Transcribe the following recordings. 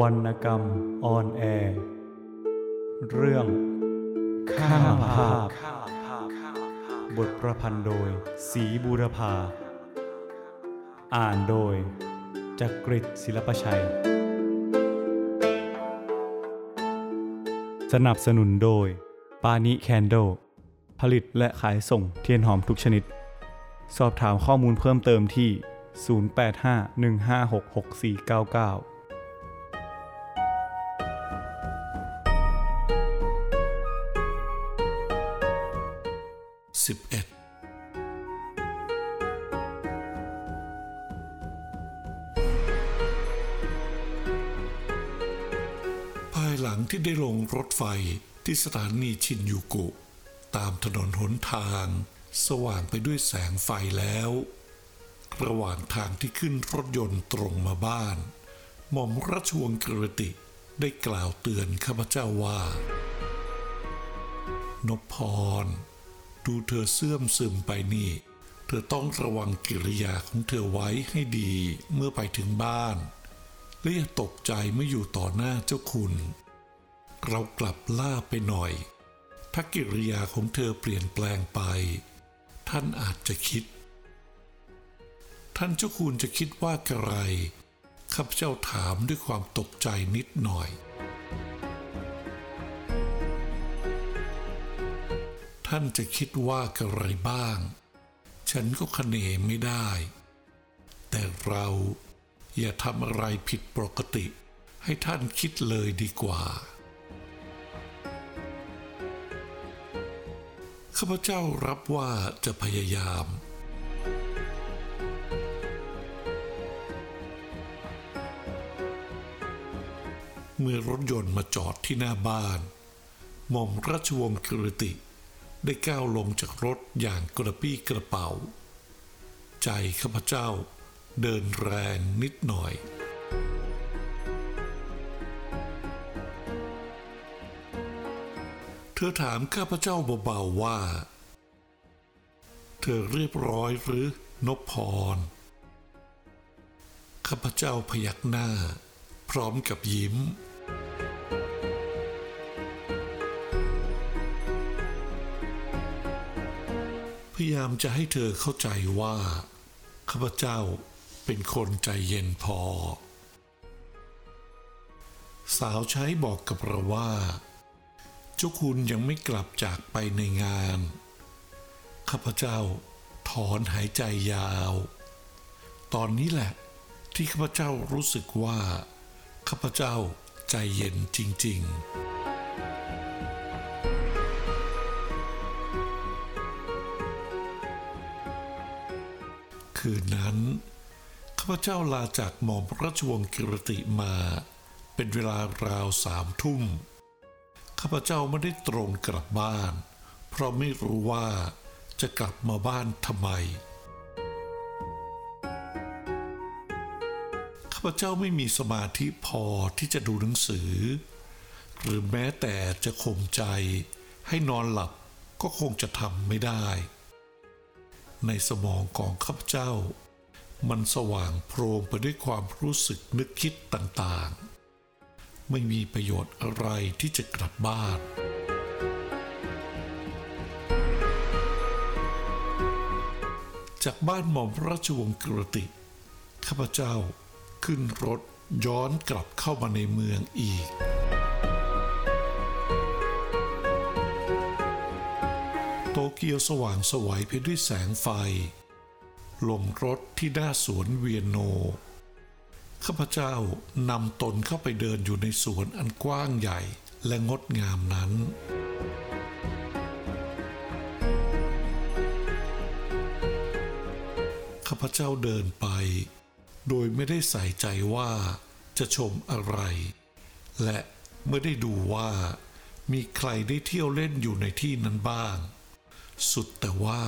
วรรณกรรมออนแอร์เรื่อง ข้าภาพ บทประพันธ์โดย สีบูรพา อ่านโดย จักริดศิลปชัย สนับสนุนโดย ปานิแคนโด ผลิตและขายส่งเทียนหอมทุกชนิด สอบถามข้อมูลเพิ่มเติมที่ 0851566499 สิบเอ็ดภายหลังที่ได้ลงรถไฟที่สถานีชินยูกุ ตามถนนหนทาง สว่างไปด้วยแสงไฟแล้ว ระหว่างทางที่ขึ้นรถยนต์ตรงมาบ้าน หม่อมราชวงศ์กฤติได้กล่าวเตือนข้าพเจ้าว่า นพพร ดูเธอเสื่อมซึมไปนี่ เธอต้องระวังกิริยาของเธอไว้ให้ดีเมื่อไปถึงบ้านและอย่าตกใจเมื่ออยู่ต่อหน้าเจ้าคุณ เรากลับล่าไปหน่อย ถ้ากิริยาของเธอเปลี่ยนแปลงไป ท่านอาจจะคิด ท่านเจ้าคุณจะคิดว่าอะไรข้าพเจ้าถามด้วยความตกใจนิดหน่อย ท่านจะคิดว่าอะไรบ้าง ฉันก็คเนไม่ได้ แต่เราอย่าทำอะไรผิดปกติ ให้ท่านคิดเลยดีกว่า ข้าพเจ้ารับว่าจะพยายาม เมื่อรถยนต์มาจอดที่หน้าบ้านหม่อมราชวงศ์กิรติ ได้ก้าวลงจากรถอย่างกระปี้กระเป๋า ใจข้าพเจ้าเดินแรงนิดหน่อย เธอถามข้าพเจ้าเบาๆว่า เธอเรียบร้อยหรือนพพร ข้าพเจ้าพยักหน้า พร้อมกับยิ้ม ยายามจะให้เธอเข้าใจว่าข้าพเจ้าเป็นคนใจเย็นพอ สาวใช้บอกกับเราว่าเจ้าคุณยังไม่กลับจากไปในงาน ข้าพเจ้าถอนหายใจยาว ตอนนี้แหละที่ข้าพเจ้ารู้สึกว่า ข้าพเจ้าใจเย็นจริง ๆ คืนนั้นข้าพเจ้าลาจากหม่อมราชวงศ์กิรติมา เป็นเวลาราวสามทุ่มข้าพเจ้าไม่ได้ตรงกลับบ้าน เพราะไม่รู้ว่าจะกลับมาบ้านทำไมข้าพเจ้าไม่มีสมาธิพอที่จะดูหนังสือ หรือแม้แต่จะข่มใจให้นอนหลับก็คงจะทำไม่ได้ ในสมองของข้าพเจ้า มันสว่างโพรงไปด้วยความรู้สึกนึกคิดต่างๆ ไม่มีประโยชน์อะไรที่จะกลับบ้านจากบ้านหม่อมราชวงศ์กรติ ข้าพเจ้าขึ้นรถย้อนกลับเข้ามาในเมืองอีก เกียวสว่างสวัยไปด้วยแสงไฟ ลงรถที่หน้าสวนเวียนโน ข้าพเจ้านำตนเข้าไปเดินอยู่ในสวนอันกว้างใหญ่และงดงามนั้น ข้าพเจ้าเดินไป โดยไม่ได้ใส่ใจว่าจะชมอะไร และไม่ได้ดูว่ามีใครได้เที่ยวเล่นอยู่ในที่นั้นบ้าง สุดแต่ว่า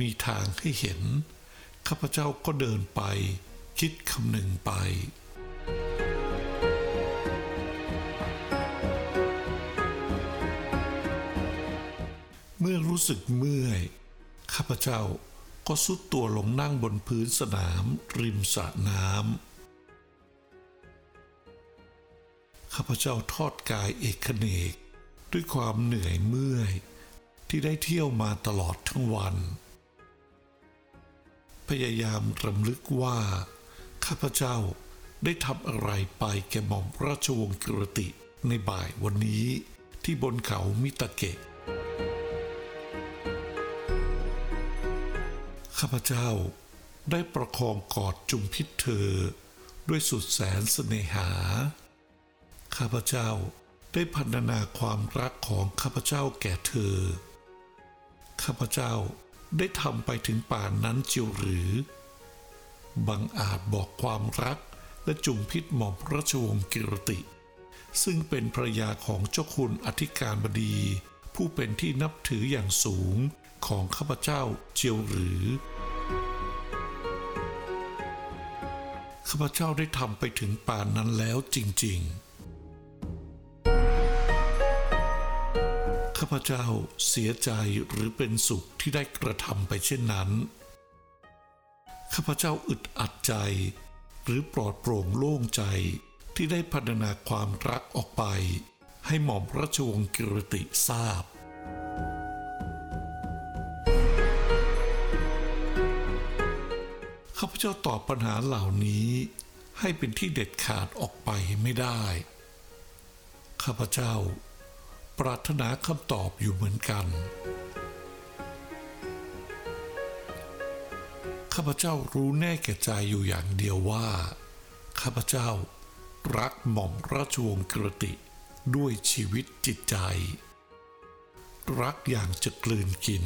มีทางให้เห็น ข้าพเจ้าก็เดินไป คิดคำหนึ่งไป เมื่อรู้สึกเมื่อย ข้าพเจ้าก็สุดตัวลงนั่งบนพื้นสนาม ริมสระน้ำข้าพเจ้าทอดกายเอกเนก ด้วยความเหนื่อยเมื่อย ที่ได้เที่ยวมาตลอดทั้งวัน พยายามรำลึกว่า ข้าพเจ้าได้ทำอะไรไปแก่หม่อมราชวงศ์กิรติในบ่ายวันนี้ที่บนเขามิตะเกะ ข้าพเจ้าได้ประคองกอดจุมพิษเธอ ด้วยสุดแสนเสน่หา ข้าพเจ้าได้พันนาความรักของข้าพเจ้าแก่เธอ ข้าพเจ้าได้ทำไปถึงป่านนั้นจิวหรือ บังอาจบอกความรักและจุมพิษหม่อมราชวงศ์กิรติ ซึ่งเป็นภรยาของเจ้าคุณอธิการบดี ผู้เป็นที่นับถืออย่างสูงของข้าพเจ้าเจียวหรือ ข้าพเจ้าได้ทำไปถึงป่านนั้นแล้วจริง ๆ ข้าพเจ้าเสียใจหรือเป็นสุขที่ได้กระทำไปเช่นนั้น ข้าพเจ้าอึดอัดใจ หรือปลอดโปร่งโล่งใจที่ได้พัฒนาความรักออกไป ให้หม่อมราชวงศ์กิรติทราบข้าพเจ้าตอบปัญหาเหล่านี้ให้เป็นที่เด็ดขาดออกไปไม่ได้ ข้าพเจ้า ปรารถนาคำตอบอยู่เหมือนกัน ข้าพเจ้ารู้แน่แก่ใจอยู่อย่างเดียวว่า ข้าพเจ้ารักหม่อมราชวงศ์กระติด้วยชีวิตจิตใจ รักอย่างจะกลืนกิน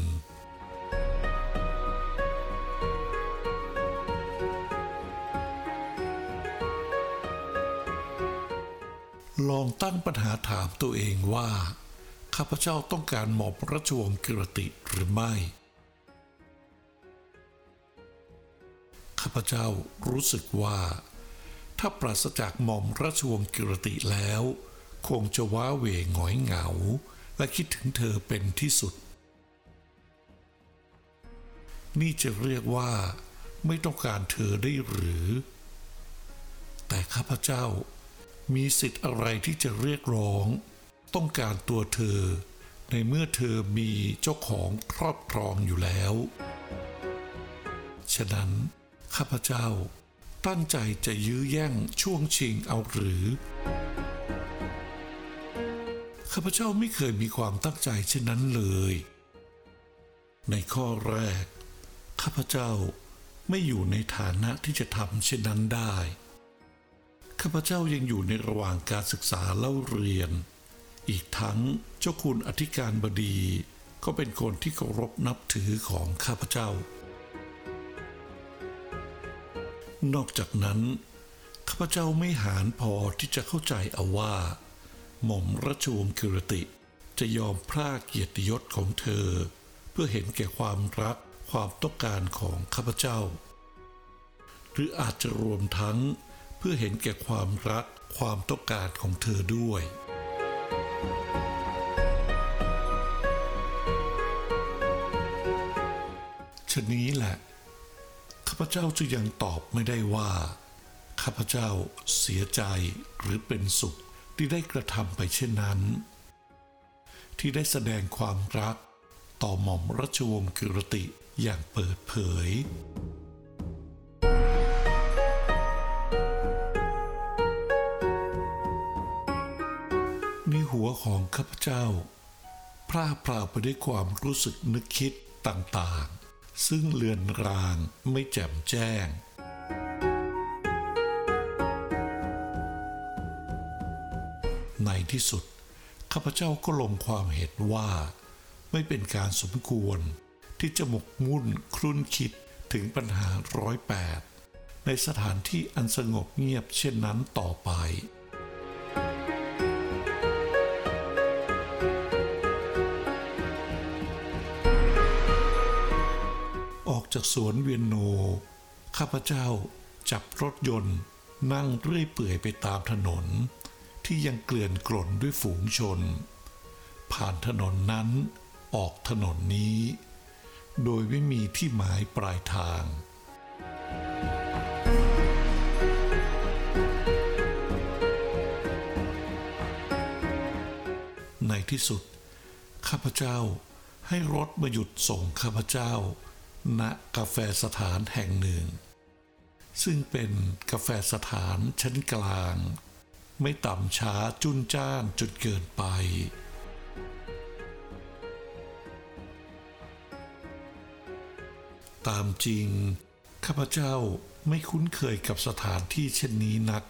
ลองตั้งปัญหาถามตัวเองว่า ข้าพเจ้าต้องการหมอมราชวงศ์กิรติหรือไม่ ข้าพเจ้ารู้สึกว่า ถ้าปราศจากหม่อมราชวงศ์กิรติแล้ว คงจะว้าเหวหงอยเหงา และคิดถึงเธอเป็นที่สุด นี่จะเรียกว่า ไม่ต้องการเธอได้หรือ แต่ข้าพเจ้า มีสิทธิ์อะไรที่จะเรียกร้อง ต้องการตัวเธอ ในเมื่อเธอมีเจ้าของครอบครองอยู่แล้ว ฉะนั้น ข้าพเจ้า ตั้งใจจะยื้อแย่งช่วงชิงเอาหรือ ข้าพเจ้าไม่เคยมีความตั้งใจเช่นนั้นเลย ในข้อแรก ข้าพเจ้าไม่อยู่ในฐานะที่จะทำเช่นนั้นได้ ข้าพเจ้ายังอยู่ในระหว่างการศึกษาเล่าเรียน อีกทั้งเจ้าคุณอธิการบดี ก็เป็นคนที่เคารพนับถือของข้าพเจ้า นอกจากนั้นข้าพเจ้าไม่หานพอที่จะเข้าใจเอาว่า หม่อมราชวงศ์กิรติจะยอมพลากเกียรติยศของเธอ เพื่อเห็นแก่ความรักความต้องการของข้าพเจ้า หรืออาจจะรวมทั้ง เพื่อเห็นแก่ความรักความต้องการของเธอด้วย ชนี้แหละ ข้าพเจ้าจะยังตอบไม่ได้ว่า ข้าพเจ้าเสียใจหรือเป็นสุขที่ได้กระทำไปเช่นนั้น ที่ได้แสดงความรักต่อหม่อมราชวงศ์กิรติอย่างเปิดเผย ของข้าพเจ้า พร่าพราวไปด้วยความรู้สึกนึกคิดต่างๆ ซึ่งเลือนรางไม่แจ่มแจ้ง ในที่สุด ข้าพเจ้าก็ลงความเห็นว่า ไม่เป็นการสมควรที่จะหมกมุ่นครุ่นคิดถึงปัญหาร้อยแปดในสถานที่อันสงบเงียบเช่นนั้นต่อไป จากสวนเวียนโน ข้าพเจ้าจับรถยนต์นั่งเรื่อยเปื่อยไปตามถนน ที่ยังเกลื่อนกล่นด้วยฝูงชน ผ่านถนนนั้นออกถนนนี้ โดยไม่มีที่หมายปลายทางขที่สุด ข้าพเจ้าให้รถมาหยุดส่งข้าพเจ้า ณกาแฟสถานแห่งหนึ่ง ซึ่งเป็นกาแฟสถานชั้นกลาง ไม่ต่ำช้าจุนจ้านจนเกินไป ตามจริง ข้าพเจ้าไม่คุ้นเคยกับสถานที่เช่นนี้นัก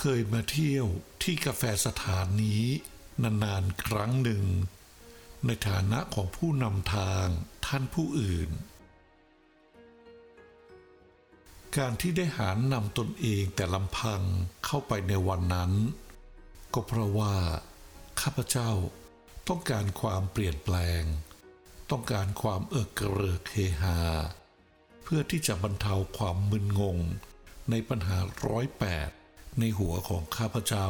เคยมาเที่ยวที่กาแฟสถานนี้นานๆครั้งหนึ่ง ในฐานะของผู้นำทางท่านผู้อื่น การที่ได้หารนำตนเองแต่ลำพังเข้าไปในวันนั้น ก็เพราะว่า ข้าพเจ้าต้องการความเปลี่ยนแปลง ต้องการความเอิกกระเริกเฮฮา เพื่อที่จะบรรเทาความมึนงง ในปัญหาร้อยแปดในหัวของข้าพเจ้า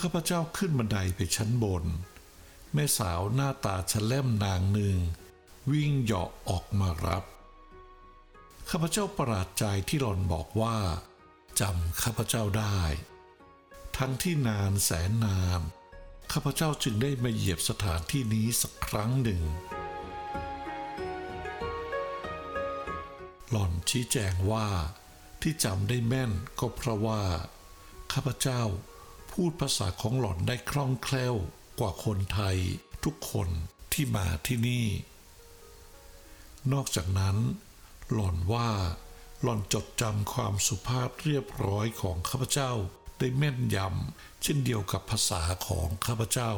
ข้าพเจ้าขึ้นบันไดไปชั้นบน แม่สาวหน้าตาฉแล่มนางหนึ่ง วิ่งเหาะออกมารับ ข้าพเจ้าประหลาดใจที่หล่อนบอกว่าจำข้าพเจ้าได้ ทั้งที่นานแสนนานข้าพเจ้าจึงได้มาเหยียบสถานที่นี้สักครั้งหนึ่ง หล่อนชี้แจงว่าที่จำได้แม่นก็เพราะว่า ข้าพเจ้า พูดภาษาของหล่อนได้คล่องแคล่วกว่าคนไทย ทุกคนที่มาที่นี่ นอกจากนั้น หล่อนว่าหล่อนจดจำความสุภาพเรียบร้อยของข้าพเจ้าได้แม่นยำเช่นเดียวกับภาษาของข้าพเจ้า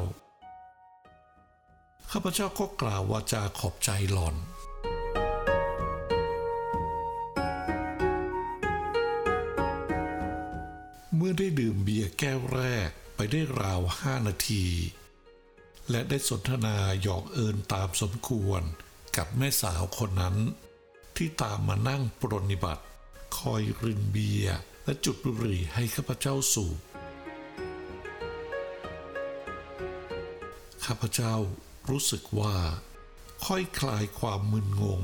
ข้าพเจ้าก็กล่าววาจาขอบใจหล่อน มื่อได้ดื่มเบียร์แก้วแรกไปได้ราวห้านาที และได้สนทนาหยอกเอินตามสมควรกับแม่สาวคนนั้น ที่ตามมานั่งปรนนิบัติ คอยรินเบียร์และจุดบุหรี่ให้ข้าพเจ้าสูบข้าพเจ้ารู้สึกว่า ค่อยคลายความมึนงง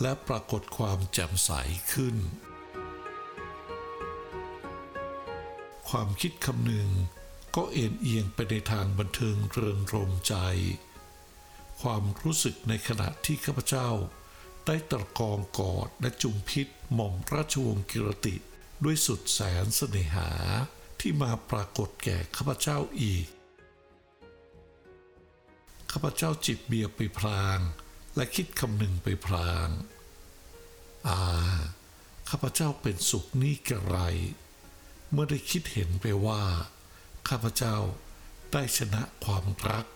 และปรากฏความแจ่มใสขึ้น ความคิดคำหนึ่งก็เอ็นเอียงไปในทางบันเทิงเริงรมใจ ความรู้สึกในขณะที่ข้าพเจ้า ได้ตะกองกอดและจุมพิษหม่อมราชวงศ์กิรติ ด้วยสุดแสนเสน่หาที่มาปรากฏแก่ข้าพเจ้าอีก ข้าพเจ้าจิบเบียร์ไปพลาง และคิดคำหนึ่งไปพลาง อ่า ข้าพเจ้าเป็นสุขนี่กระไร เมื่อได้คิดเห็นไปว่า ข้าพเจ้าได้ชนะความรัก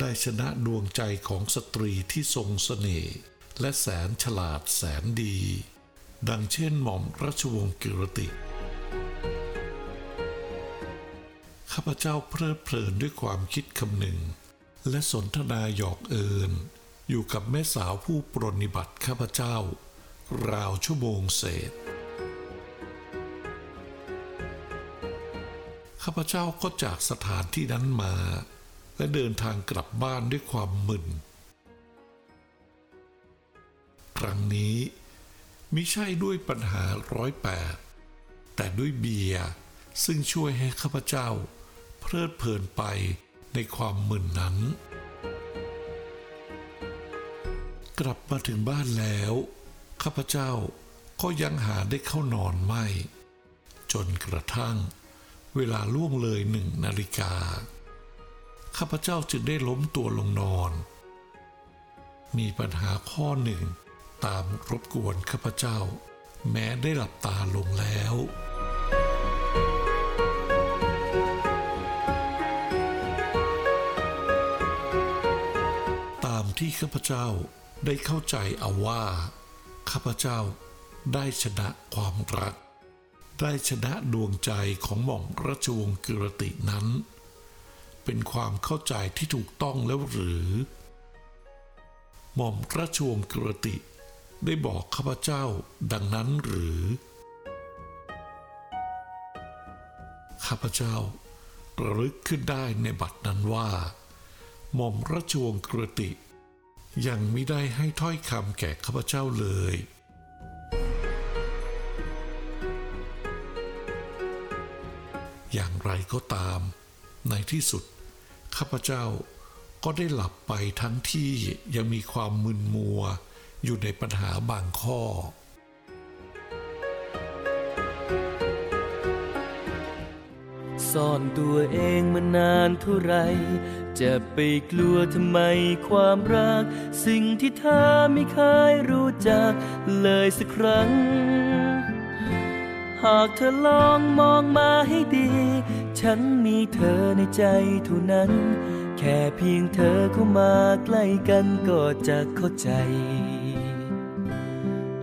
ได้ชนะดวงใจของสตรีที่ทรงเสน่ห์และแสนฉลาดแสนดี ดังเช่นหม่อมราชวงศ์กิรติ ข้าพเจ้าเพลิดเพลินด้วยความคิดคำหนึ่ง และสนทนาหยอกเอิญอยู่กับแม่สาวผู้ปรนนิบัติข้าพเจ้า ราวชั่วโมงเศษ ข้าพเจ้าก็จากสถานที่นั้นมา และเดินทางกลับบ้านด้วยความมึน ครั้งนี้มิใช่ด้วยปัญหาร้อยแปดแต่ด้วยเบียร์ซึ่งช่วยให้ข้าพเจ้า เพลิดเพลินไปในความมึนนั้น กลับมาถึงบ้านแล้ว ข้าพเจ้าก็ยังหาได้เข้านอนไม่ จนกระทั่ง เวลาล่วงเลยหนึ่งนาฬิกา ข้าพเจ้าจึงได้ล้มตัวลงนอน มีปัญหาข้อหนึ่ง ตามรบกวนข้าพเจ้า แม้ได้หลับตาลงแล้วตามที่ข้าพเจ้าได้เข้าใจเอาว่า ข้าพเจ้าได้ชนะความรัก ได้ชนะดวงใจของหม่อมราชวงศ์กิรตินั้น เป็นความเข้าใจที่ถูกต้องแล้วหรือ หม่อมราชวงศ์กิรติได้บอกข้าพเจ้าดังนั้นหรือ ข้าพเจ้าระลึกขึ้นได้ในบัดนั้นว่า หม่อมราชวงศ์กิรติ ยังไม่ได้ให้ถ้อยคำแก่ข้าพเจ้าเลย ไรก็ตาม ในที่สุด ข้าพเจ้าก็ได้หลับไปทั้งที่ยังมีความมึนมัวอยู่ในปัญหาบางข้อ ซ่อนตัวเองมานานเท่าไร จะไปกลัวทำไมความรัก สิ่งที่เธอไม่เคยรู้จักเลยสักครั้ง หากเธอลองมองมาให้ดี ฉันมีเธอในใจเท่านั้น แค่เพียงเธอเข้ามาใกล้กันก็จะเข้าใจ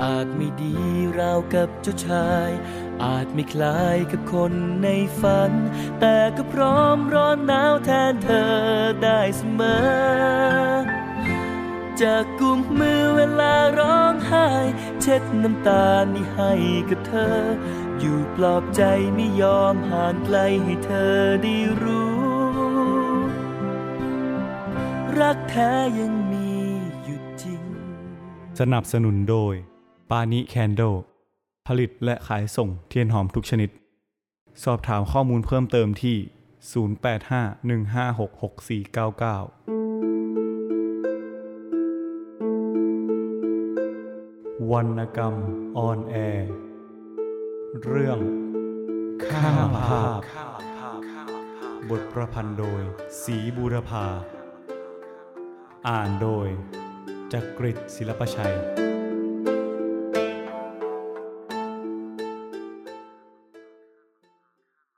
อาจไม่ดีราวกับเจ้าชาย อาจไม่คล้ายกับคนในฝัน แต่ก็พร้อมร้อนหนาวแทนเธอได้เสมอจะกุมมือเวลาร้องไห้ เช็ดน้ำตานี่ให้กับเธอ อยู่ปลอบใจไม่ยอมห่างไกลให้เธอได้รู้ รักแท้ยังมีอยู่จริง สนับสนุนโดย ปานิแคนโด ผลิตและขายส่งเทียนหอมทุกชนิด สอบถามข้อมูลเพิ่มเติมที่ 0851566499วรรณกรรมออนแอร์ เรื่องข้างหลังภาพ บทประพันธ์โดย สีบูรพา อ่านโดยจักริดศิลปชัย